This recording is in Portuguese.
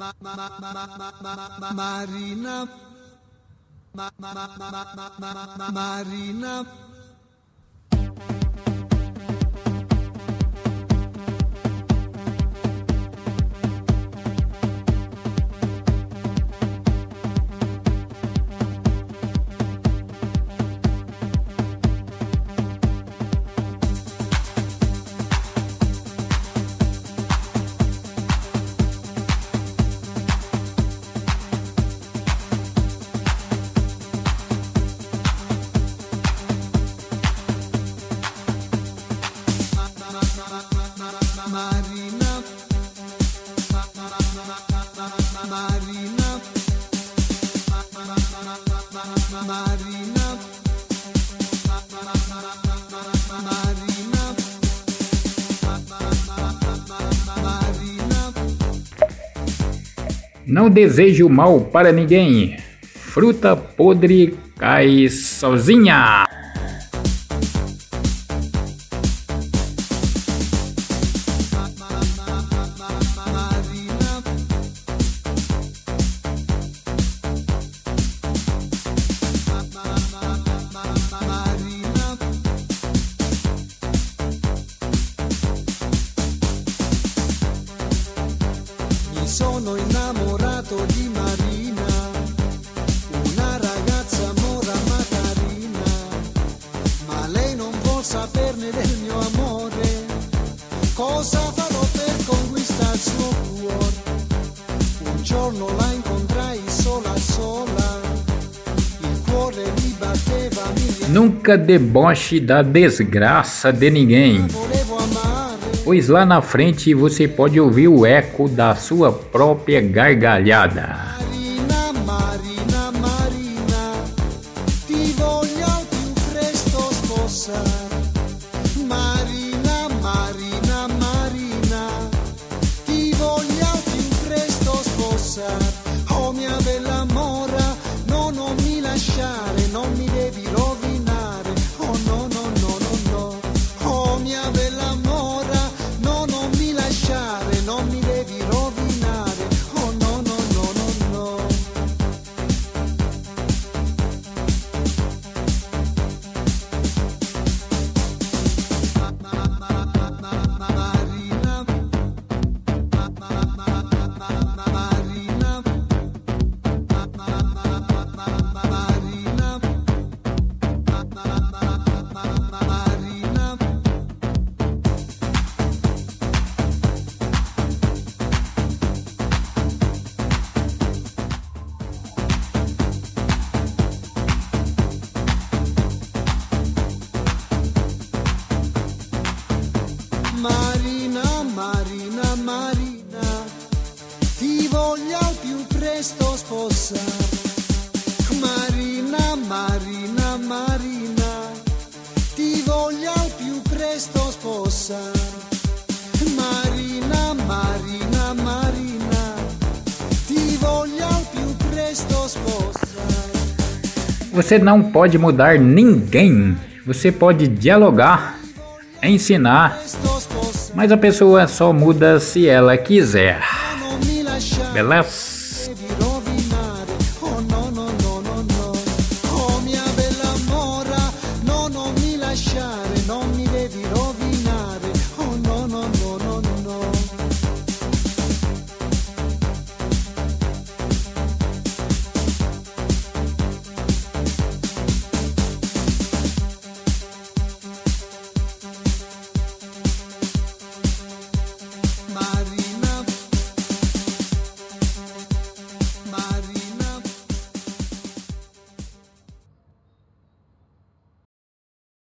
Marina. Marina Marina Marina Marina Não desejo mal para ninguém. Fruta podre cai sozinha. Sono innamorato di Marina, una ragazza mora ma carina, ma lei non vuol saperne del mio amore. Cosa farò per conquistare il suo cuore? Un giorno la incontrai sola sola, il cuore mi batteva mille Nunca deboche da desgraça de ninguém. Pois lá na frente você pode ouvir o eco da sua própria gargalhada. Oh mia bella mora, no, non mi lasciare, non mi devi rovinare. Marina, Marina, Marina, ti voglio al più presto sposare. Marina, Marina, Marina, ti voglio al più presto sposare. Marina, Marina, Marina, ti voglio al più presto sposare. Você não pode mudar ninguém. Você pode dialogar, ensinar. Mas a pessoa só muda se ela quiser. Beleza?